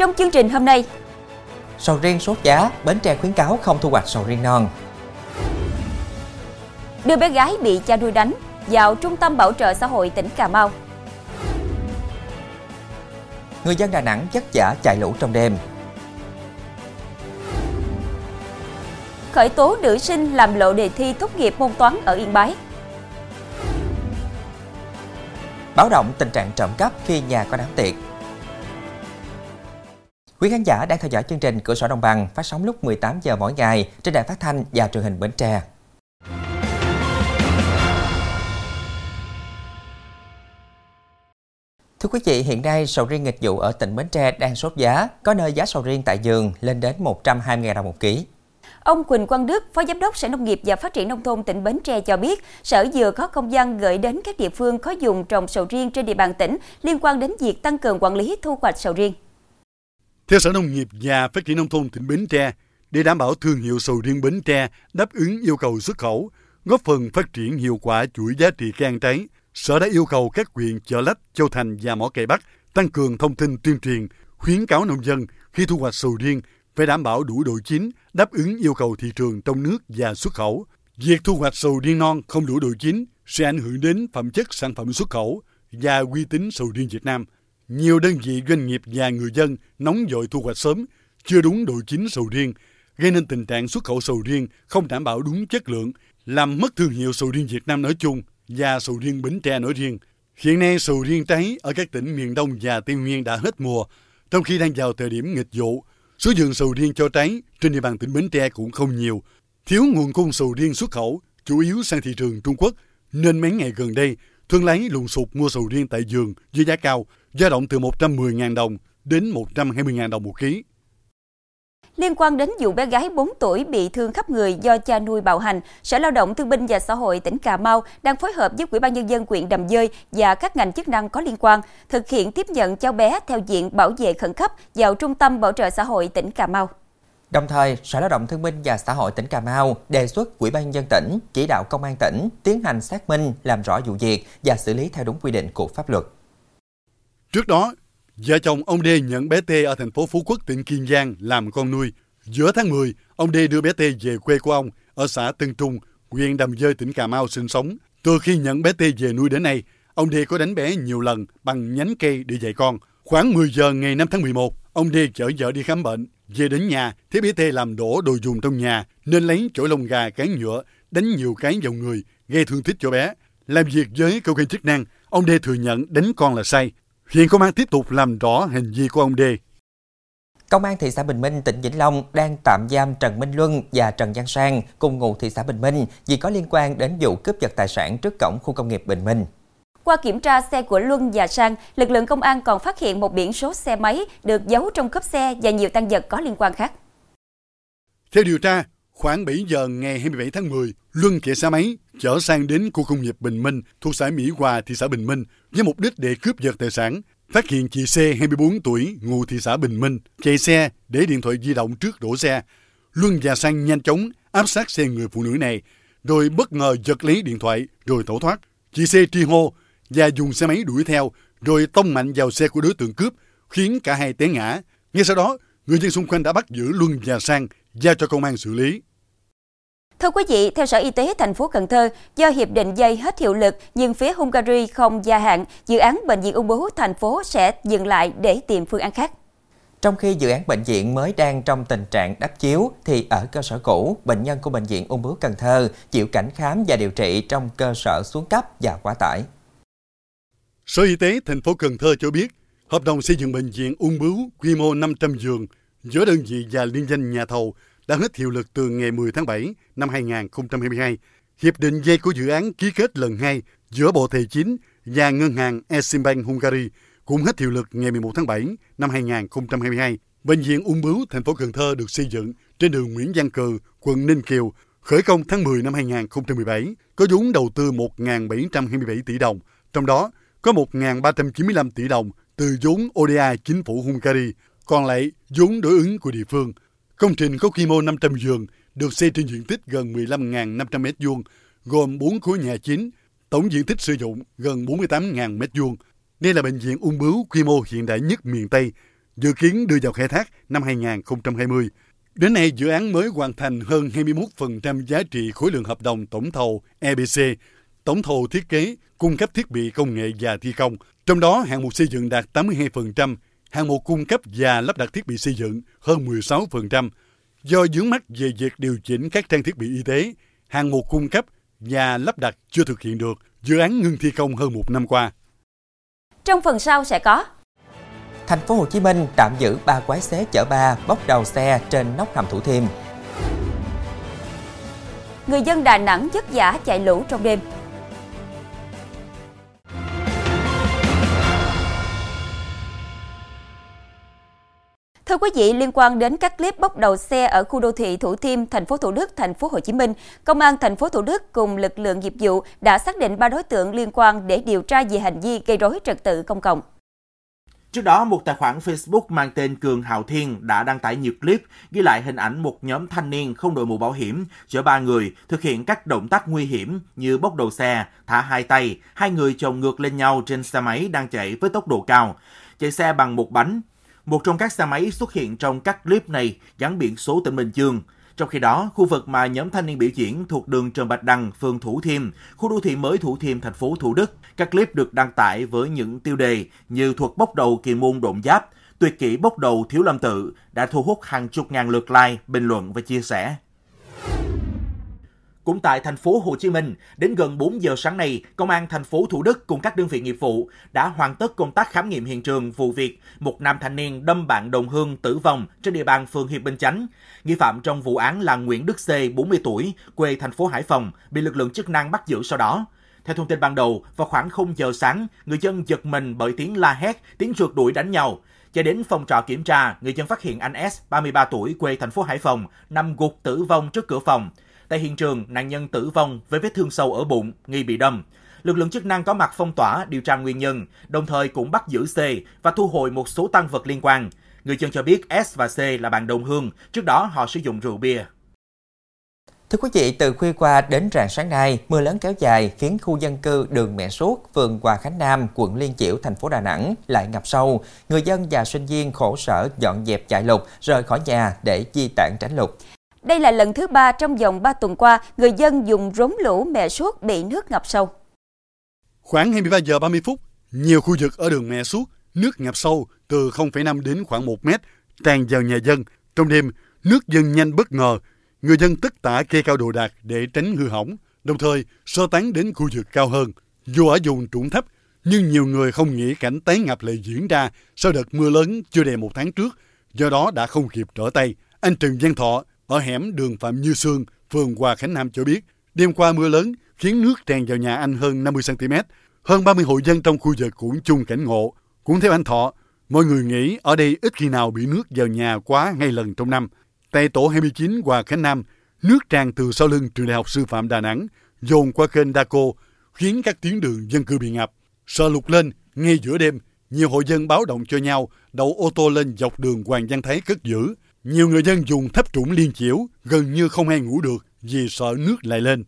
Trong chương trình hôm nay, Sầu riêng sốt giá, Bến Tre khuyến cáo không thu hoạch sầu riêng non. đưa bé gái bị cha nuôi đánh vào Trung tâm Bảo trợ xã hội tỉnh Cà Mau. Người dân Đà Nẵng chất giả chạy lũ trong đêm. Khởi tố nữ sinh làm lộ đề thi tốt nghiệp môn toán ở Yên Bái. Báo động tình trạng trộm cắp khi nhà có đám tiệc. Quý khán giả đang theo dõi chương trình Cửa sổ Đồng bằng phát sóng lúc 18 giờ mỗi ngày trên đài phát thanh và truyền hình Bến Tre. Thưa quý vị, hiện nay sầu riêng nghịch vụ ở tỉnh Bến Tre đang sốt giá, có nơi giá sầu riêng tại vườn lên đến 120.000 đồng một ký. Ông Quỳnh Quang Đức, Phó Giám đốc Sở Nông nghiệp và Phát triển Nông thôn tỉnh Bến Tre cho biết, Sở vừa có công văn gửi đến các địa phương có dùng trồng sầu riêng trên địa bàn tỉnh liên quan đến việc tăng cường quản lý thu hoạch sầu riêng. Theo Sở Nông nghiệp và Phát triển Nông thôn tỉnh Bến Tre, để đảm bảo thương hiệu sầu riêng Bến Tre đáp ứng yêu cầu xuất khẩu, góp phần phát triển hiệu quả chuỗi giá trị cây ăn trái, Sở đã yêu cầu các huyện Chợ Lách, Châu Thành và Mỏ Cày Bắc tăng cường thông tin tuyên truyền, khuyến cáo nông dân khi thu hoạch sầu riêng phải đảm bảo đủ độ chín, đáp ứng yêu cầu thị trường trong nước và xuất khẩu. Việc thu hoạch sầu riêng non không đủ độ chín sẽ ảnh hưởng đến phẩm chất sản phẩm xuất khẩu và uy tín sầu riêng Việt Nam. Nhiều đơn vị doanh nghiệp và người dân nóng vội thu hoạch sớm, chưa đúng độ chín sầu riêng, gây nên tình trạng xuất khẩu sầu riêng không đảm bảo đúng chất lượng, làm mất thương hiệu sầu riêng Việt Nam nói chung và sầu riêng Bến Tre nói riêng. Hiện nay sầu riêng trái ở các tỉnh miền Đông và Tây Nguyên đã hết mùa, trong khi đang vào thời điểm nghịch vụ. Số vườn sầu riêng cho trái trên địa bàn tỉnh Bến Tre cũng không nhiều. Thiếu nguồn cung sầu riêng xuất khẩu, chủ yếu sang thị trường Trung Quốc, nên mấy ngày gần đây, thương lái lùng sụp mua sầu riêng tại vườn với giá cao, dao động từ 110.000 đồng đến 120.000 đồng một ký. Liên quan đến vụ bé gái 4 tuổi bị thương khắp người do cha nuôi bạo hành, Sở Lao động Thương binh và Xã hội tỉnh Cà Mau đang phối hợp với Ủy ban nhân dân huyện Đầm Dơi và các ngành chức năng có liên quan thực hiện tiếp nhận cháu bé theo diện bảo vệ khẩn cấp vào Trung tâm Bảo trợ xã hội tỉnh Cà Mau. Đồng thời, Sở Lao động Thương binh và Xã hội tỉnh Cà Mau đề xuất Ủy ban dân tỉnh chỉ đạo công an tỉnh tiến hành xác minh, làm rõ vụ việc và xử lý theo đúng quy định của pháp luật. Trước đó, vợ chồng ông Đê nhận bé T ở thành phố Phú Quốc, tỉnh Kiên Giang làm con nuôi. Giữa tháng 10, ông Đê đưa bé T về quê của ông ở xã Tân Trung, huyện Đầm Dơi, tỉnh Cà Mau sinh sống. Từ khi nhận bé T về nuôi đến nay, ông Đê có đánh bé nhiều lần bằng nhánh cây để dạy con. Khoảng 10 giờ ngày 5 tháng 11, ông Đê chở vợ đi khám bệnh. Về đến nhà, thấy bé tê làm đổ đồ dùng trong nhà nên lấy chổi lông gà cán nhựa đánh nhiều cái vào người, gây thương tích cho bé. Làm việc với cơ quan chức năng, ông Đê thừa nhận đánh con là sai. Hiện công an tiếp tục làm rõ hành vi của ông Đê. Công an thị xã Bình Minh, tỉnh Vĩnh Long đang tạm giam Trần Minh Luân và Trần Giang Sang cùng ngụ thị xã Bình Minh vì có liên quan đến vụ cướp giật tài sản trước cổng khu công nghiệp Bình Minh. Qua kiểm tra xe của Luân và Sang, lực lượng công an còn phát hiện một biển số xe máy được giấu trong cốp xe và nhiều tăng vật có liên quan khác. Theo điều tra, khoảng 7 giờ ngày 27 tháng 10, Luân chạy xe máy chở sang đến khu công nghiệp Bình Minh thuộc xã Mỹ Hòa, thị xã Bình Minh với mục đích để cướp giật tài sản. Phát hiện chị C 24 tuổi ngụ thị xã Bình Minh chạy xe để điện thoại di động trước đổ xe. Luân và Sang nhanh chóng áp sát xe người phụ nữ này rồi bất ngờ giật lấy điện thoại rồi tẩu thoát. Chị C tri hô và dùng xe máy đuổi theo rồi tông mạnh vào xe của đối tượng cướp khiến cả hai té ngã. Ngay sau đó, người dân xung quanh đã bắt giữ Luân và Sang giao cho công an xử lý. Thưa quý vị, theo Sở Y tế thành phố Cần Thơ, do hiệp định dây hết hiệu lực nhưng phía Hungary không gia hạn, dự án bệnh viện ung bướu thành phố sẽ dừng lại để tìm phương án khác. Trong khi dự án bệnh viện mới đang trong tình trạng đắp chiếu, thì ở cơ sở cũ, bệnh nhân của Bệnh viện Ung bướu Cần Thơ chịu cảnh khám và điều trị trong cơ sở xuống cấp và quá tải. Sở Y tế thành phố Cần Thơ cho biết, hợp đồng xây dựng bệnh viện ung bướu quy mô 500 giường giữa đơn vị và liên danh nhà thầu đã hết hiệu lực từ ngày 10 tháng 7 năm 2022. Hiệp định dây của dự án ký kết lần 2 giữa Bộ Tài chính và Ngân hàng Eximbank Hungary cũng hết hiệu lực ngày 11 tháng 7 năm 2022. Bệnh viện ung bướu thành phố Cần Thơ được xây dựng trên đường Nguyễn Văn Cừ, quận Ninh Kiều, khởi công tháng 10 năm 2017, có vốn đầu tư 1.727 tỷ đồng, trong đó có 1.395 tỷ đồng từ vốn ODA chính phủ Hungary, còn lại vốn đối ứng của địa phương. Công trình có quy mô 500 giường, được xây trên diện tích gần 15.500 m2, gồm 4 khối nhà chính, tổng diện tích sử dụng gần 48.000 m2. Đây là bệnh viện ung bướu quy mô hiện đại nhất miền Tây, dự kiến đưa vào khai thác năm 2020. Đến nay, dự án mới hoàn thành hơn 21% giá trị khối lượng hợp đồng tổng thầu EBC, tổng thầu thiết kế, cung cấp thiết bị công nghệ và thi công. Trong đó, hạng mục xây dựng đạt 82%, hạng mục cung cấp và lắp đặt thiết bị xây dựng hơn 16%. Do vướng mắt về việc điều chỉnh các trang thiết bị y tế, hạng mục cung cấp và lắp đặt chưa thực hiện được, dự án ngưng thi công hơn một năm qua. Trong phần sau sẽ có Thành phố Hồ Chí Minh tạm giữ ba quái xế chở ba bốc đầu xe trên nóc hầm Thủ Thiêm. Người dân Đà Nẵng chất giả chạy lũ trong đêm. Thưa quý vị, liên quan đến các clip bốc đầu xe ở khu đô thị Thủ Thiêm, thành phố Thủ Đức, thành phố Hồ Chí Minh, Công an thành phố Thủ Đức cùng lực lượng nghiệp vụ đã xác định ba đối tượng liên quan để điều tra về hành vi gây rối trật tự công cộng. Trước đó, một tài khoản Facebook mang tên Cường hào Thiên đã đăng tải nhiều clip ghi lại hình ảnh một nhóm thanh niên không đội mũ bảo hiểm chở ba người thực hiện các động tác nguy hiểm như bốc đầu xe, thả hai tay, hai người chồng ngược lên nhau trên xe máy đang chạy với tốc độ cao, chạy xe bằng một bánh. Một trong các xe máy xuất hiện trong các clip này gắn biển số tỉnh Bình Dương. Trong khi đó, khu vực mà nhóm thanh niên biểu diễn thuộc đường Trần Bạch Đằng, phường Thủ Thiêm, khu đô thị mới Thủ Thiêm, thành phố Thủ Đức. Các clip được đăng tải với những tiêu đề như thuật bốc đầu kỳ môn độn giáp, tuyệt kỹ bốc đầu thiếu lâm tự đã thu hút hàng chục ngàn lượt like, bình luận và chia sẻ. Cũng tại thành phố Hồ Chí Minh, đến gần 4 giờ sáng nay, Công an thành phố Thủ Đức cùng các đơn vị nghiệp vụ đã hoàn tất công tác khám nghiệm hiện trường vụ việc một nam thanh niên đâm bạn đồng hương tử vong trên địa bàn phường Hiệp Bình Chánh. Nghi phạm trong vụ án là Nguyễn Đức C, 40 tuổi, quê thành phố Hải Phòng, bị lực lượng chức năng bắt giữ sau đó. Theo thông tin ban đầu, vào khoảng 0 giờ sáng, người dân giật mình bởi tiếng la hét, tiếng rượt đuổi đánh nhau. cho đến phòng trọ kiểm tra, người dân phát hiện anh S, 33 tuổi, quê thành phố Hải Phòng, nằm gục tử vong trước cửa phòng. Tại hiện trường, nạn nhân tử vong với vết thương sâu ở bụng, nghi bị đâm. Lực lượng chức năng có mặt phong tỏa, điều tra nguyên nhân, đồng thời cũng bắt giữ C và thu hồi một số tăng vật liên quan. Người dân cho biết S và C là bạn đồng hương, trước đó họ sử dụng rượu bia. Thưa quý vị, từ khuya qua đến rạng sáng nay, mưa lớn kéo dài khiến khu dân cư đường Mẹ Suốt, phường Hòa Khánh Nam, quận Liên Chiểu, thành phố Đà Nẵng lại ngập sâu. Người dân và sinh viên khổ sở dọn dẹp chạy lục, rời khỏi nhà để di tản tránh lụt. Đây là lần thứ ba trong vòng 3 tuần qua, người dân dùng rốn lũ Mẹ Suốt bị nước ngập sâu. Khoảng 23 giờ 30 phút, nhiều khu vực ở đường Mẹ Suốt nước ngập sâu từ 0,5 đến khoảng 1 mét, tràn vào nhà dân. Trong đêm, nước dâng nhanh bất ngờ, người dân tất tả kê cao đồ đạc để tránh hư hỏng, đồng thời sơ tán đến khu vực cao hơn. Dù ở vùng trũng thấp, nhưng nhiều người không nghĩ cảnh tái ngập lại diễn ra sau đợt mưa lớn chưa đầy một tháng trước, do đó đã không kịp trở tay. Anh Trần Văn Thọ ở hẻm đường Phạm Như Sương, phường Hòa Khánh Nam cho biết, đêm qua mưa lớn khiến nước tràn vào nhà anh hơn 50 cm. Hơn 30 hộ dân trong khu vực cũng chung cảnh ngộ. Cũng theo anh Thọ, mọi người nghĩ ở đây ít khi nào bị nước vào nhà quá ngay lần trong năm. Tại tổ 29 Hòa Khánh Nam, nước tràn từ sau lưng trường đại học sư phạm Đà Nẵng dồn qua kênh Đa Cô, khiến các tuyến đường dân cư bị ngập. Sợ lụt lên, ngay giữa đêm, nhiều hộ dân báo động cho nhau đậu ô tô lên dọc đường Hoàng Văn Thái cất giữ. Nhiều người dân dùng thấp trũng liên chiểu, gần như không ai ngủ được vì sợ nước lại lên.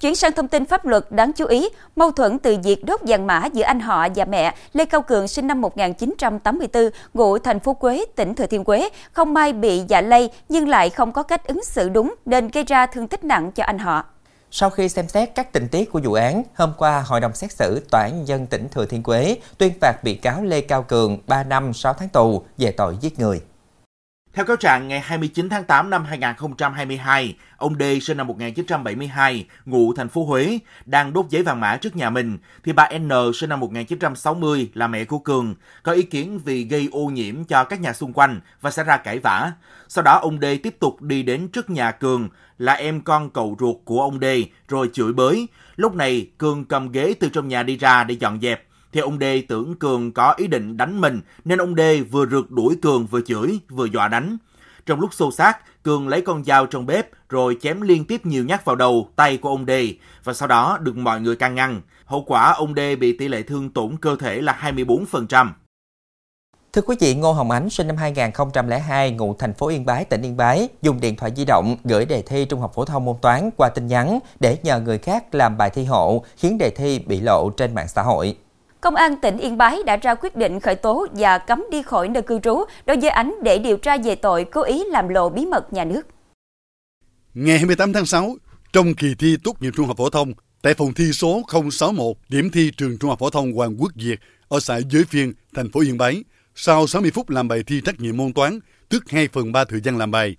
Chuyển sang thông tin pháp luật đáng chú ý, mâu thuẫn từ việc đốt vàng mã giữa anh họ và mẹ Lê Cao Cường sinh năm 1984, ngụ thành phố Quế, tỉnh Thừa Thiên Quế, không may bị dạ lây nhưng lại không có cách ứng xử đúng nên gây ra thương tích nặng cho anh họ. Sau khi xem xét các tình tiết của vụ án, hôm qua Hội đồng xét xử Tòa án Nhân dân tỉnh Thừa Thiên Quế tuyên phạt bị cáo Lê Cao Cường 3 năm 6 tháng tù về tội giết người. Theo cáo trạng, ngày 29 tháng 8 năm 2022, ông D sinh năm 1972, ngụ thành phố Huế, đang đốt giấy vàng mã trước nhà mình, thì bà N sinh năm 1960 là mẹ của Cường, có ý kiến vì gây ô nhiễm cho các nhà xung quanh và xảy ra cãi vã. Sau đó ông D tiếp tục đi đến trước nhà Cường, là em con cậu ruột của ông D, rồi chửi bới. Lúc này, Cường cầm ghế từ trong nhà đi ra để dọn dẹp thì ông đê tưởng Cường có ý định đánh mình nên ông đê vừa rượt đuổi Cường vừa chửi vừa dọa đánh. Trong lúc xô xát, Cường lấy con dao trong bếp rồi chém liên tiếp nhiều nhát vào đầu, tay của ông đê và sau đó được mọi người can ngăn. Hậu quả ông đê bị tỷ lệ thương tổn cơ thể là 24%. Thưa quý vị, Ngô Hồng Ánh sinh năm 2002, ngụ thành phố Yên Bái, tỉnh Yên Bái, dùng điện thoại di động gửi đề thi Trung học phổ thông môn toán qua tin nhắn để nhờ người khác làm bài thi hộ, khiến đề thi bị lộ trên mạng xã hội. Công an tỉnh Yên Bái đã ra quyết định khởi tố và cấm đi khỏi nơi cư trú đối với Ánh để điều tra về tội cố ý làm lộ bí mật nhà nước. Ngày 28 tháng 6, trong kỳ thi tốt nghiệp trung học phổ thông, tại phòng thi số 061, điểm thi trường trung học phổ thông Hoàng Quốc Việt ở xã Giới Phiên, thành phố Yên Bái, sau 60 phút làm bài thi trắc nghiệm môn toán, tức 2 phần 3 thời gian làm bài,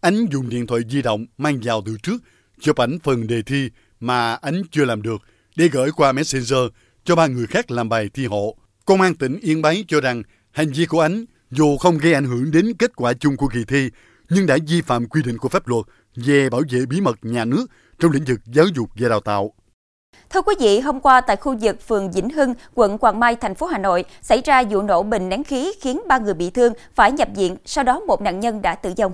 Ánh dùng điện thoại di động mang vào từ trước, chụp ảnh phần đề thi mà Ánh chưa làm được để gửi qua Messenger cho ba người khác làm bài thi hộ. Công an tỉnh Yên Bái cho rằng hành vi của Ánh dù không gây ảnh hưởng đến kết quả chung của kỳ thi, nhưng đã vi phạm quy định của pháp luật về bảo vệ bí mật nhà nước trong lĩnh vực giáo dục và đào tạo. Thưa quý vị, hôm qua tại khu vực phường Vĩnh Hưng, quận Hoàng Mai, thành phố Hà Nội, xảy ra vụ nổ bình nén khí khiến ba người bị thương phải nhập viện, sau đó một nạn nhân đã tử vong.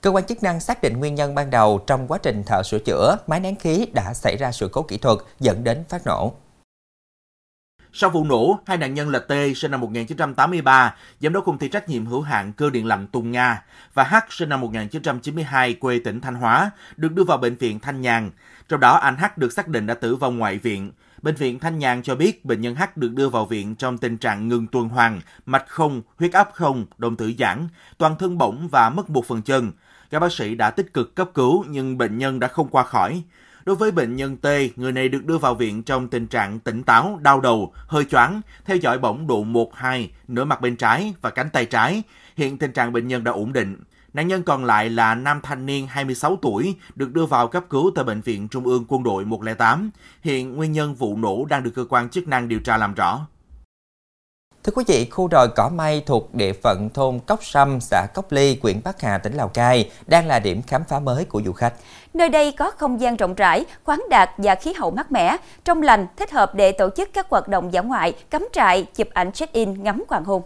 Cơ quan chức năng xác định nguyên nhân ban đầu trong quá trình thợ sửa chữa, máy nén khí đã xảy ra sự cố kỹ thuật dẫn đến phát nổ. Sau vụ nổ, hai nạn nhân là T sinh năm 1983, giám đốc công ty trách nhiệm hữu hạn cơ điện lạnh Tùng Nga và H sinh năm 1992 quê tỉnh Thanh Hóa được đưa vào bệnh viện Thanh Nhàn. Trong đó anh H được xác định đã tử vong ngoại viện. Bệnh viện Thanh Nhàn cho biết bệnh nhân H được đưa vào viện trong tình trạng ngừng tuần hoàn, mạch không, huyết áp không, đồng tử giãn, toàn thân bỏng và mất một phần chân. Các bác sĩ đã tích cực cấp cứu nhưng bệnh nhân đã không qua khỏi. Đối với bệnh nhân T, người này được đưa vào viện trong tình trạng tỉnh táo, đau đầu, hơi choáng, theo dõi bỏng độ 1-2, nửa mặt bên trái và cánh tay trái. Hiện tình trạng bệnh nhân đã ổn định. Nạn nhân còn lại là nam thanh niên 26 tuổi, được đưa vào cấp cứu tại Bệnh viện Trung ương Quân đội 108. Hiện nguyên nhân vụ nổ đang được cơ quan chức năng điều tra làm rõ. Thưa quý vị, khu đồi cỏ mây thuộc địa phận thôn Cốc Sâm, xã Cốc Ly, huyện Bắc Hà, tỉnh Lào Cai đang là điểm khám phá mới của du khách. Nơi đây có không gian rộng rãi, khoáng đạt và khí hậu mát mẻ, trong lành, thích hợp để tổ chức các hoạt động dã ngoại, cắm trại, chụp ảnh check-in, ngắm hoàng hôn.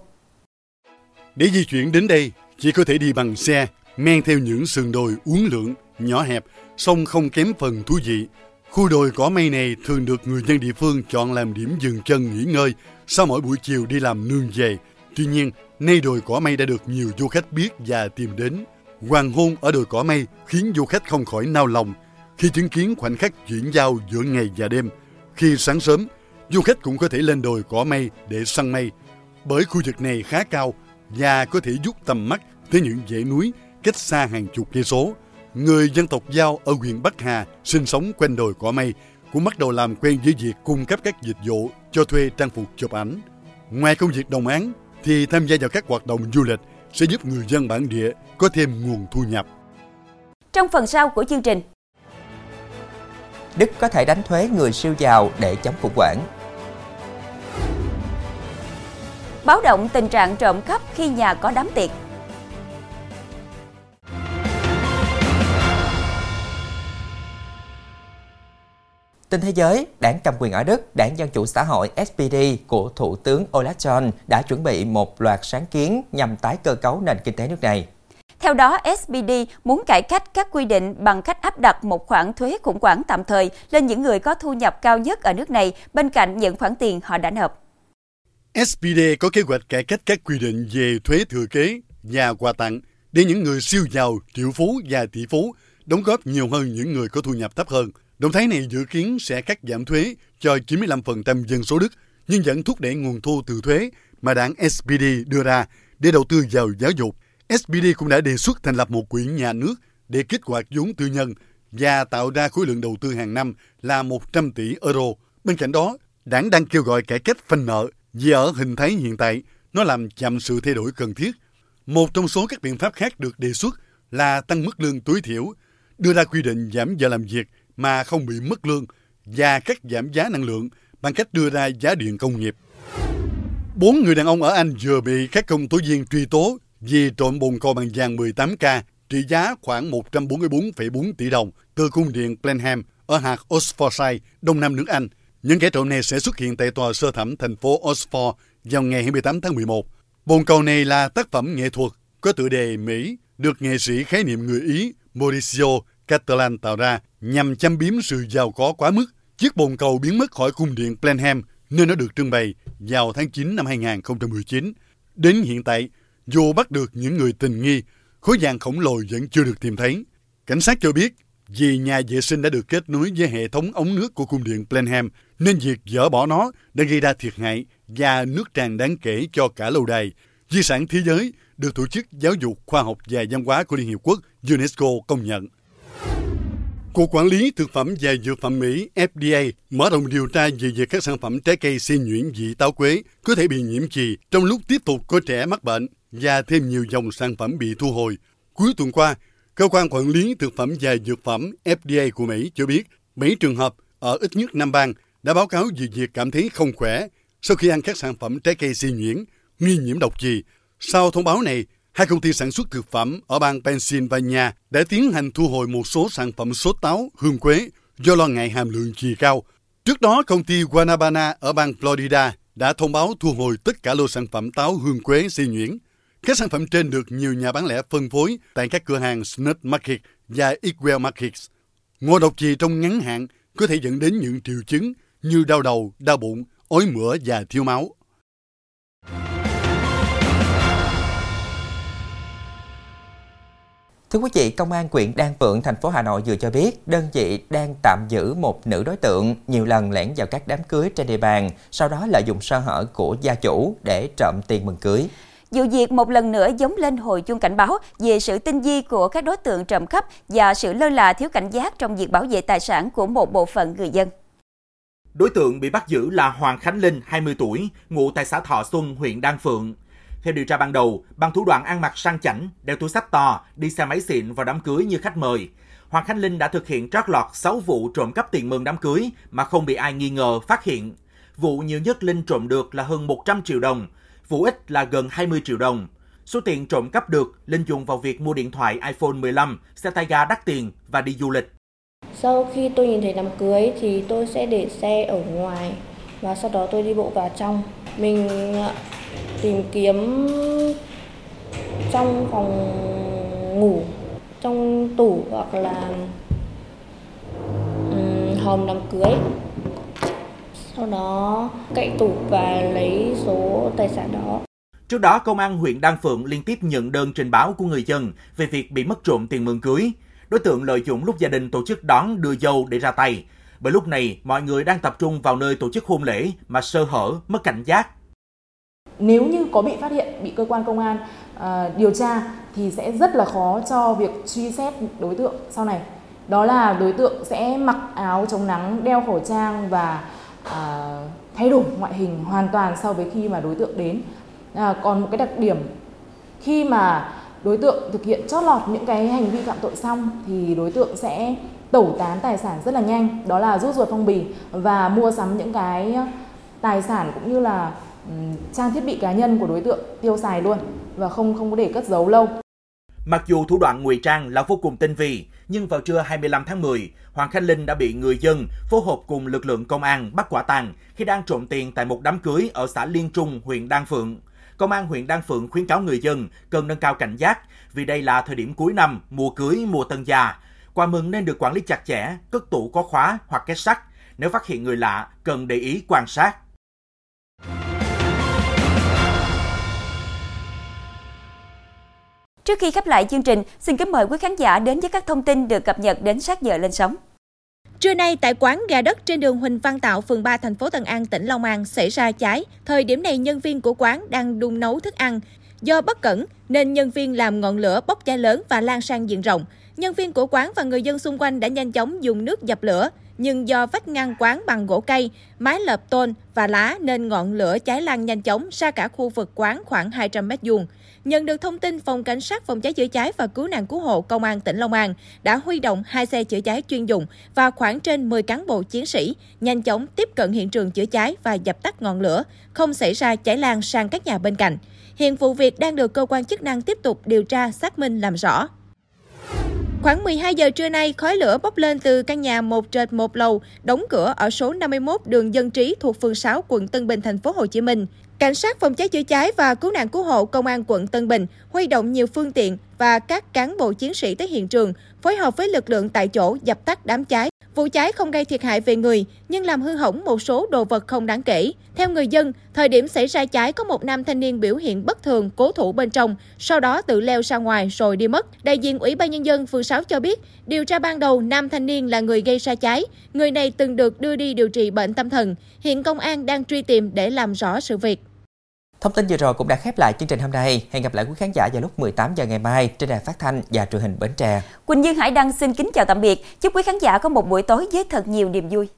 Để di chuyển đến đây, chỉ có thể đi bằng xe, men theo những sườn đồi uốn lượn, nhỏ hẹp, song không kém phần thú vị. Khu đồi cỏ mây này thường được người dân địa phương chọn làm điểm dừng chân nghỉ ngơi sau mỗi buổi chiều đi làm nương về. Tuy nhiên, nay đồi cỏ mây đã được nhiều du khách biết và tìm đến. Hoàng hôn ở đồi cỏ mây khiến du khách không khỏi nao lòng khi chứng kiến khoảnh khắc chuyển giao giữa ngày và đêm. Khi sáng sớm, du khách cũng có thể lên đồi cỏ mây để săn mây. Bởi khu vực này khá cao và có thể giúp tầm mắt tới những dãy núi cách xa hàng chục cây số. Người dân tộc Giao ở huyện Bắc Hà sinh sống quanh đồi cỏ mây cũng bắt đầu làm quen với việc cung cấp các dịch vụ cho thuê trang phục chụp ảnh. Ngoài công việc đồng án thì tham gia vào các hoạt động du lịch sẽ giúp người dân bản địa có thêm nguồn thu nhập. Trong phần sau của chương trình, Đức có thể đánh thuế người siêu giàu để chống khủng hoảng. báo động tình trạng trộm cắp khi nhà có đám tiệc. Tin thế giới, đảng cầm quyền ở Đức, đảng Dân Chủ Xã hội SPD của Thủ tướng Olaf Scholz đã chuẩn bị một loạt sáng kiến nhằm tái cơ cấu nền kinh tế nước này. Theo đó, SPD muốn cải cách các quy định bằng cách áp đặt một khoản thuế khủng hoảng tạm thời lên những người có thu nhập cao nhất ở nước này bên cạnh những khoản tiền họ đã nộp. SPD có kế hoạch cải cách các quy định về thuế thừa kế và quà tặng để những người siêu giàu, triệu phú và tỷ phú đóng góp nhiều hơn những người có thu nhập thấp hơn. Động thái này dự kiến sẽ cắt giảm thuế cho 95% dân số Đức, nhưng vẫn thúc đẩy nguồn thu từ thuế mà đảng SPD đưa ra để đầu tư vào giáo dục. SPD cũng đã đề xuất thành lập một quỹ nhà nước để kích hoạt vốn tư nhân và tạo ra khối lượng đầu tư hàng năm là 100 tỷ euro. Bên cạnh đó, đảng đang kêu gọi cải cách phanh nợ vì ở hình thái hiện tại nó làm chậm sự thay đổi cần thiết. Một trong số các biện pháp khác được đề xuất là tăng mức lương tối thiểu, đưa ra quy định giảm giờ làm việc mà không bị mất lương và cắt giảm giá năng lượng bằng cách đưa ra giá điện công nghiệp. Bốn người đàn ông ở Anh vừa bị các công tố viên truy tố vì trộm bồn cầu bằng vàng 18K trị giá khoảng 144,4 tỷ đồng từ cung điện Blenheim ở hạt Oxfordshire, đông nam nước Anh. Những kẻ trộm này sẽ xuất hiện tại tòa sơ thẩm thành phố Oxford vào ngày 28 tháng 11. Bồn cầu này là tác phẩm nghệ thuật có tựa đề Mỹ được nghệ sĩ khái niệm người Ý Mauricio Catalan tạo ra nhằm châm biếm sự giàu có quá mức. Chiếc bồn cầu biến mất khỏi cung điện Blenheim nơi nó được trưng bày vào tháng 9 năm 2019. Đến hiện tại, dù bắt được những người tình nghi, khối vàng khổng lồ vẫn chưa được tìm thấy. Cảnh sát cho biết Vì nhà vệ sinh đã được kết nối với hệ thống ống nước của cung điện Blenheim, nên việc dỡ bỏ nó đã gây ra thiệt hại và nước tràn đáng kể cho cả lâu đài. Di sản thế giới được Tổ chức Giáo dục, Khoa học và Văn hóa của Liên Hiệp Quốc UNESCO công nhận. Cục Quản lý Thực phẩm và Dược phẩm Mỹ FDA mở rộng điều tra về việc các sản phẩm trái cây xin nhuyễn vị táo quế có thể bị nhiễm chì trong lúc tiếp tục có trẻ mắc bệnh và thêm nhiều dòng sản phẩm bị thu hồi. Cuối tuần qua, Cơ quan Quản lý Thực phẩm và Dược phẩm FDA của Mỹ cho biết 7 trường hợp ở ít nhất 5 bang đã báo cáo về việc cảm thấy không khỏe sau khi ăn các sản phẩm trái cây xi nhuyễn nghi nhiễm độc chì. Sau thông báo này, hai công ty sản xuất thực phẩm ở bang Pennsylvania đã tiến hành thu hồi một số sản phẩm sốt táo, hương quế do lo ngại hàm lượng chì cao. Trước đó, công ty Guanabana ở bang Florida đã thông báo thu hồi tất cả lô sản phẩm táo hương quế xi nhuyễn. Các sản phẩm trên được nhiều nhà bán lẻ phân phối tại các cửa hàng Snut Market và Equal Markets. Ngộ độc chì trong ngắn hạn có thể dẫn đến những triệu chứng như đau đầu, đau bụng, ói mửa và thiếu máu. Thưa quý vị, Công an huyện Đan Phượng, thành phố Hà Nội vừa cho biết đơn vị đang tạm giữ một nữ đối tượng nhiều lần lẻn vào các đám cưới trên địa bàn, sau đó lợi dụng sơ hở của gia chủ để trộm tiền mừng cưới. Vụ việc một lần nữa giống lên hồi chuông cảnh báo về sự tinh vi của các đối tượng trộm cắp và sự lơ là thiếu cảnh giác trong việc bảo vệ tài sản của một bộ phận người dân. Đối tượng bị bắt giữ là Hoàng Khánh Linh, 20 tuổi, ngụ tại xã Thọ Xuân, huyện Đan Phượng. Theo điều tra ban đầu, bằng thủ đoạn ăn mặc sang chảnh, đeo túi sách to, đi xe máy xịn vào đám cưới như khách mời, Hoàng Khánh Linh đã thực hiện trót lọt 6 vụ trộm cắp tiền mừng đám cưới mà không bị ai nghi ngờ phát hiện. Vụ nhiều nhất Linh trộm được là hơn 100 triệu đồng, vụ ít là gần 20 triệu đồng. Số tiền trộm cắp được, Linh dùng vào việc mua điện thoại iPhone 15, xe tay ga đắt tiền và đi du lịch. Sau khi tôi nhìn thấy đám cưới thì tôi sẽ để xe ở ngoài và sau đó tôi đi bộ vào trong. Mình tìm kiếm trong phòng ngủ, trong tủ hoặc là um, hòm đám cưới. Sau đó cậy tủ và lấy số tài sản đó. Trước đó, Công an huyện Đan Phượng liên tiếp nhận đơn trình báo của người dân về việc bị mất trộm tiền mừng cưới. Đối tượng lợi dụng lúc gia đình tổ chức đón đưa dâu để ra tay. Bởi lúc này, mọi người đang tập trung vào nơi tổ chức hôn lễ mà sơ hở, mất cảnh giác. Nếu như có bị phát hiện, bị cơ quan công an uh, điều tra thì sẽ rất là khó cho việc truy xét đối tượng sau này. Đó là đối tượng sẽ mặc áo chống nắng, đeo khẩu trang và uh, thay đổi ngoại hình hoàn toàn so với khi mà đối tượng đến. Uh, còn một cái đặc điểm khi mà đối tượng thực hiện chót lọt những cái hành vi phạm tội xong thì đối tượng sẽ tẩu tán tài sản rất là nhanh đó là rút ruột phong bì và mua sắm những cái tài sản cũng như là trang thiết bị cá nhân của đối tượng tiêu xài luôn và không không có để cất giấu lâu. Mặc dù thủ đoạn ngụy trang là vô cùng tinh vi, nhưng vào trưa 25 tháng 10, Hoàng Khánh Linh đã bị người dân phối hợp cùng lực lượng công an bắt quả tang khi đang trộm tiền tại một đám cưới ở xã Liên Trung, huyện Đan Phượng. Công an huyện Đan Phượng khuyến cáo người dân cần nâng cao cảnh giác vì đây là thời điểm cuối năm, mùa cưới, mùa tân gia. Quà mừng nên được quản lý chặt chẽ, cất tủ có khóa hoặc kết sắt. Nếu phát hiện người lạ, cần để ý quan sát. Trước khi khép lại chương trình, xin kính mời quý khán giả đến với các thông tin được cập nhật đến sát giờ lên sóng. Trưa nay tại quán gà đất trên đường Huỳnh Văn Tạo, phường 3 thành phố Tân An, tỉnh Long An xảy ra cháy. Thời điểm này nhân viên của quán đang đun nấu thức ăn. Do bất cẩn nên nhân viên làm ngọn lửa bốc cháy lớn và lan sang diện rộng. Nhân viên của quán và người dân xung quanh đã nhanh chóng dùng nước dập lửa, nhưng do vách ngăn quán bằng gỗ cây, mái lợp tôn và lá nên ngọn lửa cháy lan nhanh chóng ra cả khu vực quán khoảng 200 mét vuông. Nhận được thông tin, Phòng Cảnh sát Phòng cháy chữa cháy và Cứu nạn Cứu hộ Công an tỉnh Long An đã huy động hai xe chữa cháy chuyên dụng và khoảng trên 10 cán bộ chiến sĩ nhanh chóng tiếp cận hiện trường chữa cháy và dập tắt ngọn lửa, không xảy ra cháy lan sang các nhà bên cạnh. Hiện vụ việc đang được cơ quan chức năng tiếp tục điều tra xác minh làm rõ. Khoảng 12 giờ trưa nay, khói lửa bốc lên từ căn nhà một trệt một lầu, đóng cửa ở số 51 đường Dân Trí thuộc phường 6, quận Tân Bình, thành phố Hồ Chí Minh. Cảnh sát phòng cháy chữa cháy và cứu nạn cứu hộ công an quận Tân Bình huy động nhiều phương tiện và các cán bộ chiến sĩ tới hiện trường, phối hợp với lực lượng tại chỗ dập tắt đám cháy Vụ cháy không gây thiệt hại về người, nhưng làm hư hỏng một số đồ vật không đáng kể. Theo người dân, thời điểm xảy ra cháy có một nam thanh niên biểu hiện bất thường cố thủ bên trong, sau đó tự leo ra ngoài rồi đi mất. Đại diện Ủy ban Nhân dân phường 6 cho biết, điều tra ban đầu nam thanh niên là người gây ra cháy. Người này từng được đưa đi điều trị bệnh tâm thần. Hiện công an đang truy tìm để làm rõ sự việc. Thông tin vừa rồi cũng đã khép lại chương trình hôm nay. Hẹn gặp lại quý khán giả vào lúc 18 giờ ngày mai trên đài phát thanh và truyền hình Bến Tre. Quỳnh Dương Hải Đăng xin kính chào tạm biệt. Chúc quý khán giả có một buổi tối với thật nhiều niềm vui.